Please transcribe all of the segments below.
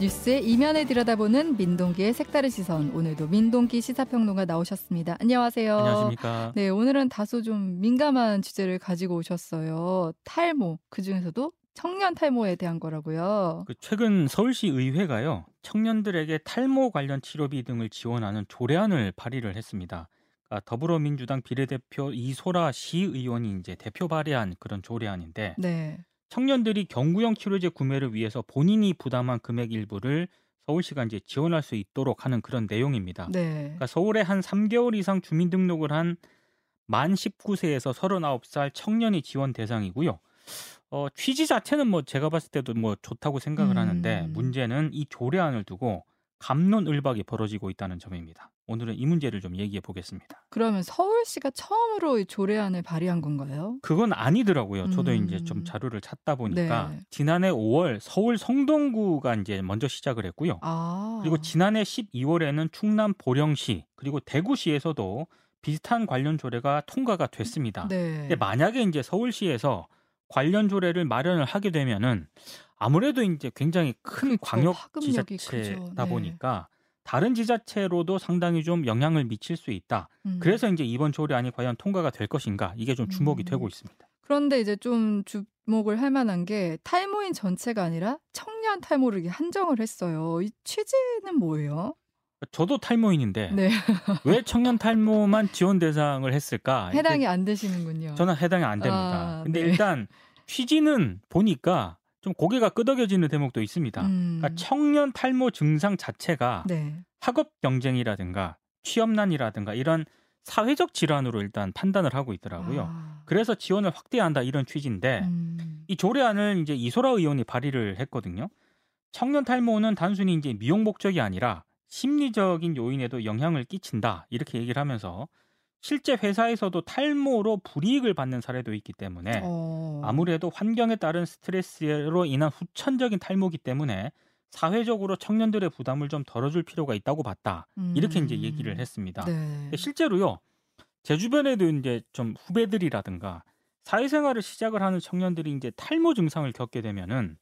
뉴스의 이면에 들여다보는 민동기의 색다른 시선. 오늘도 민동기 시사평론가 나오셨습니다. 안녕하세요. 안녕하십니까. 네, 오늘은 다소 좀 민감한 주제를 가지고 오셨어요. 탈모. 그 중에서도 청년 탈모에 대한 거라고요. 그 최근 서울시 의회가요 청년들에게 탈모 관련 치료비 등을 지원하는 조례안을 발의를 했습니다. 그러니까 더불어민주당 비례대표 이소라 시의원이 이제 대표 발의한 그런 조례안인데 네. 청년들이 경구용 치료제 구매를 위해서 본인이 부담한 금액 일부를 서울시가 이제 지원할 수 있도록 하는 그런 내용입니다. 네. 그러니까 서울에 한 3개월 이상 주민등록을 한 만 19세에서 39살 청년이 지원 대상이고요. 어, 취지 자체는 뭐 제가 봤을 때도 뭐 좋다고 생각을 음. 하는데 문제는 이 조례안을 두고 감론을박이 벌어지고 있다는 점입니다. 오늘은 이 문제를 좀 얘기해 보겠습니다. 그러면 서울시가 처음으로 이 조례안을 발의한 건가요? 그건 아니더라고요. 저도 음. 이제 좀 자료를 찾다 보니까 네. 지난해 5월 서울 성동구가 이제 먼저 시작을 했고요. 아. 그리고 지난해 12월에는 충남 보령시 그리고 대구시에서도 비슷한 관련 조례가 통과가 됐습니다. 네. 근데 만약에 이제 서울시에서 관련 조례를 마련을 하게 되면은 아무래도 이제 굉장히 큰 그렇죠. 광역 지자체다. 네. 보니까 다른 지자체로도 상당히 좀 영향을 미칠 수 있다. 음. 그래서 이제 이번 조례안이 과연 통과가 될 것인가 이게 좀 주목이 음. 되고 있습니다. 그런데 이제 좀 주목을 할 만한 게 탈모인 전체가 아니라 청년 탈모를 한정을 했어요. 이 취지는 뭐예요? 저도 탈모인인데 네. 왜 청년 탈모만 지원 대상을 했을까? 해당이 안 되시는군요. 저는 해당이 안 됩니다. 아, 근데 네. 일단 취지는 보니까 좀 고개가 끄덕여지는 대목도 있습니다. 음. 그러니까 청년 탈모 증상 자체가 네. 학업 경쟁이라든가 취업난이라든가 이런 사회적 질환으로 일단 판단을 하고 있더라고요. 아. 그래서 지원을 확대한다 이런 취지인데 음. 이 조례안을 이제 이소라 의원이 발의를 했거든요. 청년 탈모는 단순히 이제 미용 목적이 아니라 심리적인 요인에도 영향을 끼친다 이렇게 얘기를 하면서 실제 회사에서도 탈모로 불이익을 받는 사례도 있기 때문에 어. 아무래도 환경에 따른 스트레스로 인한 후천적인 탈모기 때문에 사회적으로 청년들의 부담을 좀 덜어줄 필요가 있다고 봤다. 이렇게 이제 음. 얘기를 했습니다. 네. 실제로요, 제 주변에도 이제 좀 후배들이라든가 사회생활을 시작을 하는 청년들이 이제 탈모 증상을 겪게 되면은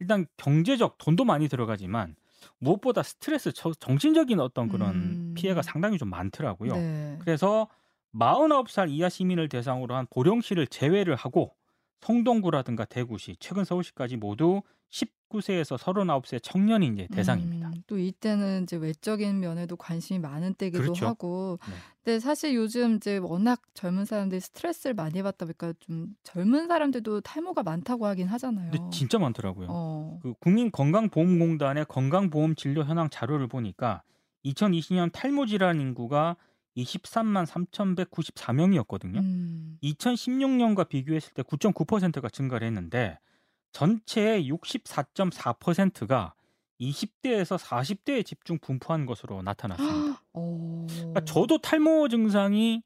일단 경제적 돈도 많이 들어가지만 무엇보다 스트레스, 저- 정신적인 어떤 그런 음. 피해가 상당히 좀 많더라고요. 네. 그래서 49살 이하 시민을 대상으로 한 보령시를 제외를 하고 성동구라든가 대구시, 최근 서울시까지 모두 19세에서 39세 청년이 이제 대상입니다. 음, 또 이때는 이제 외적인 면에도 관심이 많은 때기도 그렇죠. 하고, 네. 근데 사실 요즘 이제 워낙 젊은 사람들이 스트레스를 많이 받다 보니까 좀 젊은 사람들도 탈모가 많다고 하긴 하잖아요. 근데 진짜 많더라고요. 어, 그 국민건강보험공단의 건강보험 진료 현황 자료를 보니까 2020년 탈모 질환 인구가 23만 3,194명이었거든요. 음, 2016년과 비교했을 때 9.9%가 증가를 했는데 전체의 64.4%가 20대에서 40대에 집중 분포한 것으로 나타났습니다. 어, 그러니까 저도 탈모 증상이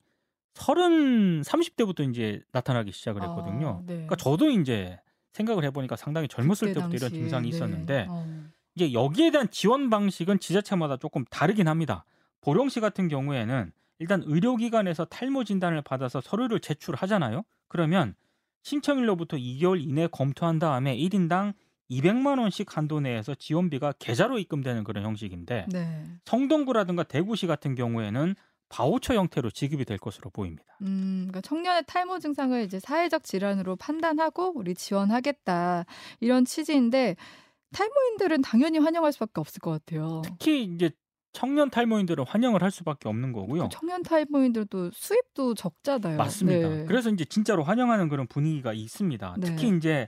30, 30대부터 이제 나타나기 시작을 했거든요. 아, 네. 그러니까 저도 이제 생각을 해보니까 상당히 젊었을 때부터 이런 당시에, 증상이 네. 있었는데 어, 이제 여기에 대한 지원 방식은 지자체마다 조금 다르긴 합니다. 보령시 같은 경우에는 일단 의료기관에서 탈모 진단을 받아서 서류를 제출하잖아요. 그러면 신청일로부터 2개월 이내 검토한 다음에 1인당 200만 원씩 한도 내에서 지원비가 계좌로 입금되는 그런 형식인데 네. 성동구라든가 대구시 같은 경우에는 바우처 형태로 지급이 될 것으로 보입니다. 음, 그러니까 청년의 탈모 증상을 이제 사회적 질환으로 판단하고 우리 지원하겠다 이런 취지인데 탈모인들은 당연히 환영할 수밖에 없을 것 같아요. 특히 이제 청년 탈모인들은 환영을 할 수밖에 없는 거고요. 청년 탈모인들도 수입도 적잖아요. 맞습니다. 네. 그래서 이제 진짜로 환영하는 그런 분위기가 있습니다. 네. 특히 이제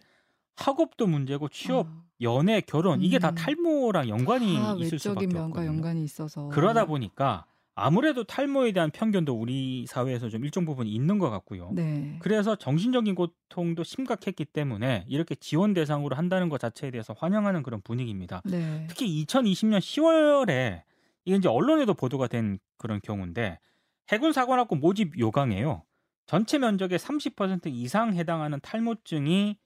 학업도 문제고 취업, 아, 연애, 결혼 이게 다 음. 탈모랑 연관이 다 있을 수밖에 없거든요. 연관이 있어서 그러다 보니까 아무래도 탈모에 대한 편견도 우리 사회에서 좀 일정 부분 있는 것 같고요. 네. 그래서 정신적인 고통도 심각했기 때문에 이렇게 지원 대상으로 한다는 것 자체에 대해서 환영하는 그런 분위기입니다. 네. 특히 2020년 10월에 이게 이제 언론에도 보도가 된 그런 경우인데 해군 사관학교 모집 요강에요. 전체 면적의 30% 이상 해당하는 탈모증이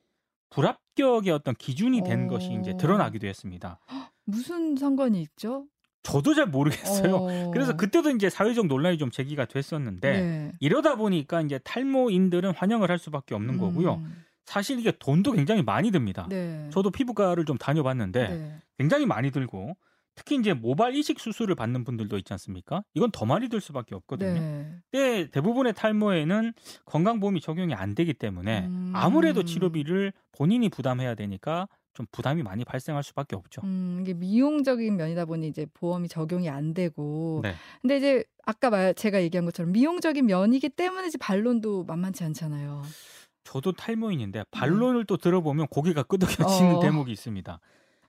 불합격의 어떤 기준이 된 어. 것이 이제 드러나기도 했습니다. 무슨 상관이 있죠? 저도 잘 모르겠어요. 어. 그래서 그때도 이제 사회적 논란이 좀 제기가 됐었는데 네. 이러다 보니까 이제 탈모인들은 환영을 할 수밖에 없는 거고요. 음. 사실 이게 돈도 굉장히 많이 듭니다. 네. 저도 피부과를 좀 다녀봤는데 네. 굉장히 많이 들고 특히 이제 모발 이식 수술을 받는 분들도 있지 않습니까? 이건 더 많이 들 수밖에 없거든요. 네. 근데 대부분의 탈모에는 건강보험이 적용이 안 되기 때문에 음. 아무래도 치료비를 본인이 부담해야 되니까 좀 부담이 많이 발생할 수밖에 없죠. 음, 이게 미용적인 면이다 보니 이제 보험이 적용이 안 되고. 네. 근데 이제 아까 말 제가 얘기한 것처럼 미용적인 면이기 때문에 이제 반론도 만만치 않잖아요. 저도 탈모인인데 반론을 또 들어보면 고개가 끄덕여지는 네. 어. 대목이 있습니다.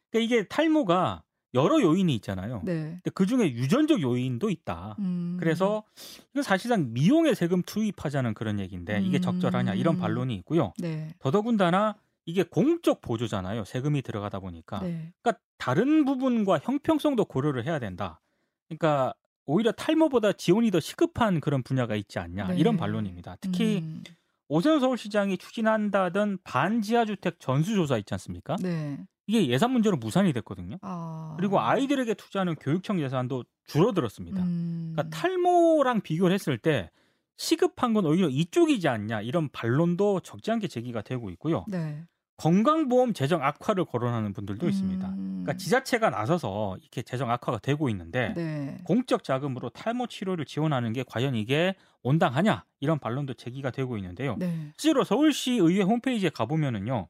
그러니까 이게 탈모가 여러 요인이 있잖아요. 네. 근데 그 중에 유전적 요인도 있다. 음. 그래서 이건 사실상 미용에 세금 투입하자는 그런 얘기인데 이게 음. 적절하냐 이런 반론이 있고요. 네. 더더군다나 이게 공적 보조잖아요. 세금이 들어가다 보니까. 네. 그러니까 다른 부분과 형평성도 고려를 해야 된다. 그러니까 오히려 탈모보다 지원이 더 시급한 그런 분야가 있지 않냐 네. 이런 반론입니다. 특히 음. 오세훈 서울시장이 추진한다던 반지하주택 전수조사 있지 않습니까? 네. 이게 예산 문제로 무산이 됐거든요. 아. 그리고 아이들에게 투자하는 교육청 예산도 줄어들었습니다. 음. 그러니까 탈모랑 비교를 했을 때 시급한 건 오히려 이쪽이지 않냐 이런 반론도 적지 않게 제기가 되고 있고요. 네. 건강보험 재정 악화를 거론하는 분들도 있습니다. 음. 그러니까 지자체가 나서서 이렇게 재정 악화가 되고 있는데 네. 공적 자금으로 탈모 치료를 지원하는 게 과연 이게 온당하냐 이런 반론도 제기가 되고 있는데요. 네. 실제로 서울시 의회 홈페이지에 가보면은요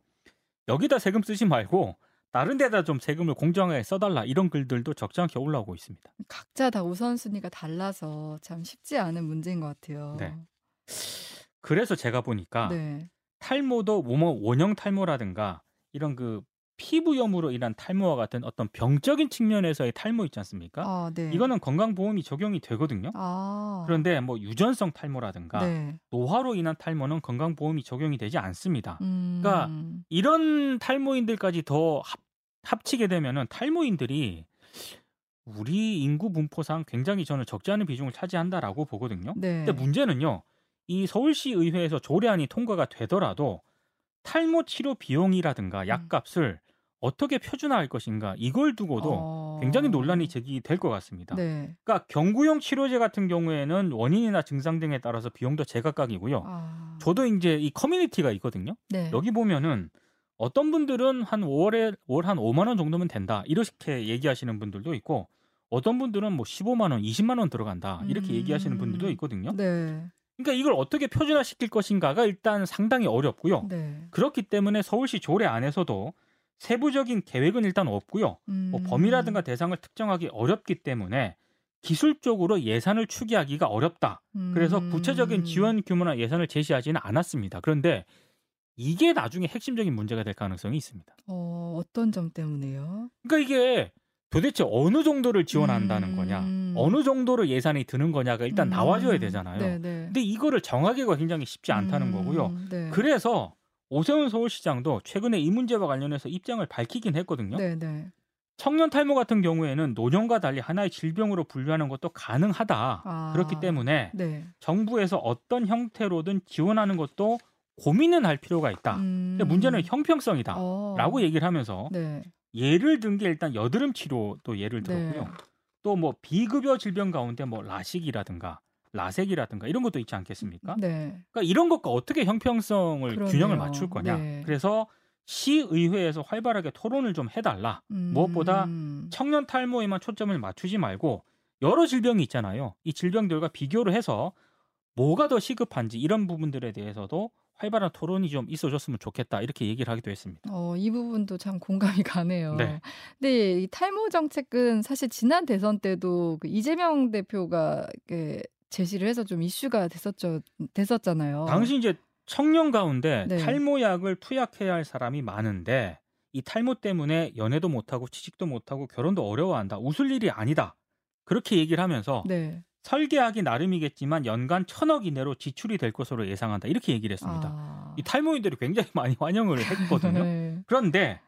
여기다 세금 쓰지 말고 다른 데다 좀 세금을 공정하게 써달라 이런 글들도 적지 않게 올라오고 있습니다. 각자 다 우선순위가 달라서 참 쉽지 않은 문제인 것 같아요. 네. 그래서 제가 보니까 네. 탈모도 뭐 원형 탈모라든가 이런 그 피부염으로 인한 탈모와 같은 어떤 병적인 측면에서의 탈모 있지 않습니까? 아, 네. 이거는 건강보험이 적용이 되거든요. 아. 그런데 뭐 유전성 탈모라든가 네. 노화로 인한 탈모는 건강보험이 적용이 되지 않습니다. 음. 그러니까 이런 탈모인들까지 더 합, 합치게 되면은 탈모인들이 우리 인구 분포상 굉장히 저는 적지 않은 비중을 차지한다라고 보거든요. 네. 근데 문제는요. 이 서울시 의회에서 조례안이 통과가 되더라도 탈모 치료 비용이라든가 음. 약값을 어떻게 표준화할 것인가 이걸 두고도 어. 굉장히 논란이 제기될 것 같습니다. 네. 그러니까 경구용 치료제 같은 경우에는 원인이나 증상 등에 따라서 비용도 제각각이고요. 아. 저도 이제 이 커뮤니티가 있거든요. 네. 여기 보면은 어떤 분들은 한 5월에 월 한 5만 원 정도면 된다 이렇게 얘기하시는 분들도 있고 어떤 분들은 뭐 15만 원, 20만 원 들어간다 이렇게 음. 얘기하시는 분들도 있거든요. 네. 그러니까 이걸 어떻게 표준화 시킬 것인가가 일단 상당히 어렵고요. 네. 그렇기 때문에 서울시 조례 안에서도 세부적인 계획은 일단 없고요. 뭐 음. 범위라든가 대상을 특정하기 어렵기 때문에 기술적으로 예산을 추기하기가 어렵다. 그래서 음. 구체적인 지원 규모나 예산을 제시하지는 않았습니다. 그런데 이게 나중에 핵심적인 문제가 될 가능성이 있습니다. 어, 어떤 점 때문에요? 그러니까 이게 도대체 어느 정도를 지원한다는 음. 거냐, 어느 정도로 예산이 드는 거냐가 일단 음. 나와줘야 되잖아요. 네, 네. 근데 이거를 정하기가 굉장히 쉽지 않다는 음, 거고요. 네. 그래서 오세훈 서울시장도 최근에 이 문제와 관련해서 입장을 밝히긴 했거든요. 네, 네. 청년 탈모 같은 경우에는 노년과 달리 하나의 질병으로 분류하는 것도 가능하다. 아. 그렇기 때문에 네. 정부에서 어떤 형태로든 지원하는 것도 고민은 할 필요가 있다. 음. 근데 문제는 형평성이다. 어. 라고 얘기를 하면서 네. 예를 든 게 일단 여드름 치료도 예를 들었고요. 네. 또 뭐 비급여 질병 가운데 뭐 라식이라든가 라섹이라든가 이런 것도 있지 않겠습니까? 네. 그러니까 이런 것과 어떻게 형평성을 그러네요. 균형을 맞출 거냐. 네. 그래서 시의회에서 활발하게 토론을 좀 해달라. 음. 무엇보다 청년 탈모에만 초점을 맞추지 말고 여러 질병이 있잖아요. 이 질병들과 비교를 해서 뭐가 더 시급한지 이런 부분들에 대해서도 활발한 토론이 좀 있어줬으면 좋겠다 이렇게 얘기를 하기도 했습니다. 어, 이 부분도 참 공감이 가네요. 네. 근데 이 탈모 정책은 사실 지난 대선 때도 그 이재명 대표가 이렇게 제시를 해서 좀 이슈가 됐었죠, 됐었잖아요. 당시 이제 청년 가운데 네. 탈모약을 투약해야 할 사람이 많은데 이 탈모 때문에 연애도 못하고 취직도 못하고 결혼도 어려워한다. 웃을 일이 아니다. 그렇게 얘기를 하면서 네. 설계하기 나름이겠지만 연간 천억 이내로 지출이 될 것으로 예상한다. 이렇게 얘기를 했습니다. 아. 이 탈모인들이 굉장히 많이 환영을 했거든요. 네. 그런데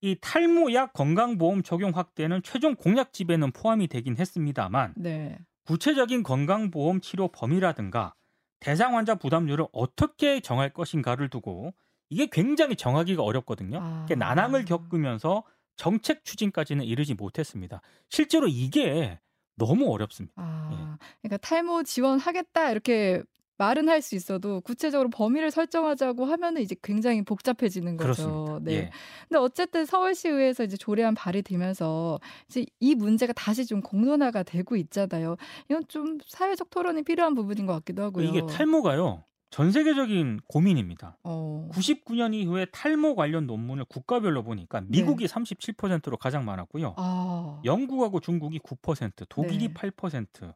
이 탈모약 건강보험 적용 확대는 최종 공약 집에는 포함이 되긴 했습니다만 네. 구체적인 건강보험 치료 범위라든가 대상 환자 부담률을 어떻게 정할 것인가를 두고 이게 굉장히 정하기가 어렵거든요. 아. 난항을 겪으면서 정책 추진까지는 이르지 못했습니다. 실제로 이게 너무 어렵습니다. 아, 예. 그러니까 탈모 지원하겠다 이렇게 말은 할 수 있어도 구체적으로 범위를 설정하자고 하면은 이제 굉장히 복잡해지는 거죠. 그렇습니다. 네. 예. 근데 어쨌든 서울시의회에서 이제 조례안 발의되면서 이제 이 문제가 다시 좀 공론화가 되고 있잖아요. 이건 좀 사회적 토론이 필요한 부분인 것 같기도 하고요. 이게 탈모가요. 전 세계적인 고민입니다. 어. 99년 이후에 탈모 관련 논문을 국가별로 보니까 미국이 37%로 가장 많았고요. 네. 아. 영국하고 중국이 9%, 독일이 네. 8%,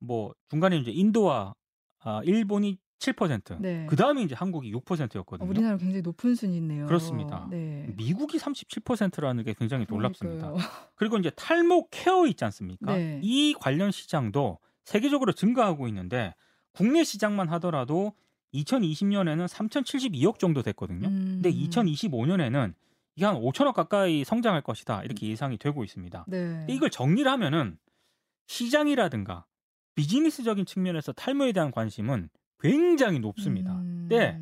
뭐 중간에 이제 인도와 아, 일본이 7%. 네. 그 다음에 이제 한국이 어, 6%였거든요. 우리나라 굉장히 높은 순위네요. 그렇습니다. 네. 미국이 37%라는 게 굉장히 놀랍습니다. 그리고 이제 탈모 케어 있지 않습니까? 네. 이 관련 시장도 세계적으로 증가하고 있는데 국내 시장만 하더라도 2020년에는 3,072억 정도 됐거든요. 음. 근데 2025년에는 이게 한 5천억 가까이 성장할 것이다 이렇게 예상이 되고 있습니다. 네. 근데 이걸 정리를 하면은 시장이라든가 비즈니스적인 측면에서 탈모에 대한 관심은 굉장히 높습니다. 음. 네.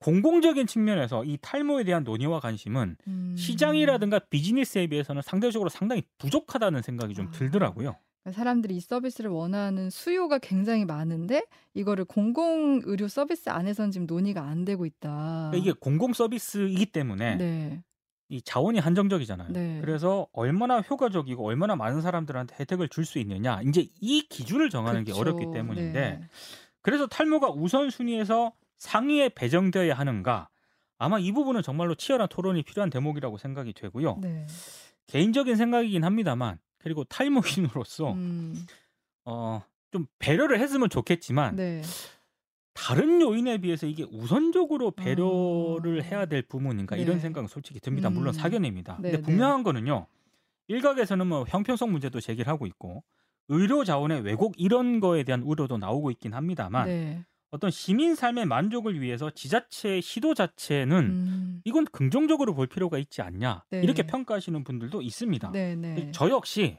공공적인 측면에서 이 탈모에 대한 논의와 관심은 음. 시장이라든가 비즈니스에 비해서는 상대적으로 상당히 부족하다는 생각이 좀 아. 들더라고요. 그러니까 사람들이 이 서비스를 원하는 수요가 굉장히 많은데 이거를 공공 의료 서비스 안에서는 지금 논의가 안 되고 있다. 그러니까 이게 공공 서비스이기 때문에 네. 이 자원이 한정적이잖아요. 네. 그래서 얼마나 효과적이고 얼마나 많은 사람들한테 혜택을 줄 수 있느냐 이제 이 기준을 정하는 게 그쵸. 어렵기 때문인데 네. 그래서 탈모가 우선 순위에서 상위에 배정되어야 하는가 아마 이 부분은 정말로 치열한 토론이 필요한 대목이라고 생각이 되고요. 네. 개인적인 생각이긴 합니다만 그리고 탈모인으로서 음. 어, 좀 배려를 했으면 좋겠지만 네. 다른 요인에 비해서 이게 우선적으로 배려를 아. 해야 될 부분인가 네. 이런 생각은 솔직히 듭니다. 물론 음. 사견입니다. 네, 근데 네. 분명한 거는요. 일각에서는 뭐 형평성 문제도 제기를 하고 있고 의료 자원의 왜곡 이런 거에 대한 우려도 나오고 있긴 합니다만 네. 어떤 시민 삶의 만족을 위해서 지자체의 시도 자체는 음. 이건 긍정적으로 볼 필요가 있지 않냐 네. 이렇게 평가하시는 분들도 있습니다. 네, 네. 저 역시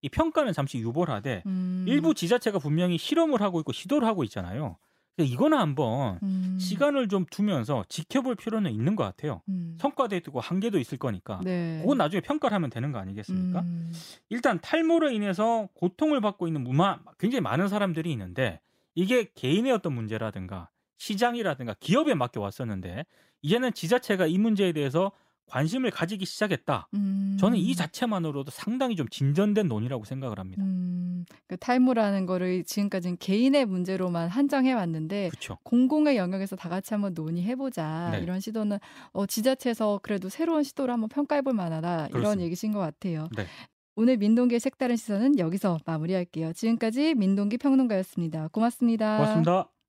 이 평가는 잠시 유보하되 음. 일부 지자체가 분명히 실험을 하고 있고 시도를 하고 있잖아요. 이거는 한번 음. 시간을 좀 두면서 지켜볼 필요는 있는 것 같아요. 음. 성과도 있고 한계도 있을 거니까. 네. 그건 나중에 평가를 하면 되는 거 아니겠습니까? 음. 일단 탈모로 인해서 고통을 받고 있는 무마 굉장히 많은 사람들이 있는데 이게 개인의 어떤 문제라든가 시장이라든가 기업에 맡겨 왔었는데 이제는 지자체가 이 문제에 대해서 관심을 가지기 시작했다. 음. 저는 이 자체만으로도 상당히 좀 진전된 논의라고 생각을 합니다. 음. 그 탈모라는 거를 지금까지는 개인의 문제로만 한정해 왔는데. 공공의 영역에서 다 같이 한번 논의해보자 네. 이런 시도는 어, 지자체에서 그래도 새로운 시도를 한번 평가해볼 만하다 이런 그렇습니다. 얘기신 것 같아요. 네. 오늘 민동기의 색다른 시선은 여기서 마무리할게요. 지금까지 민동기 평론가였습니다. 고맙습니다. 고맙습니다.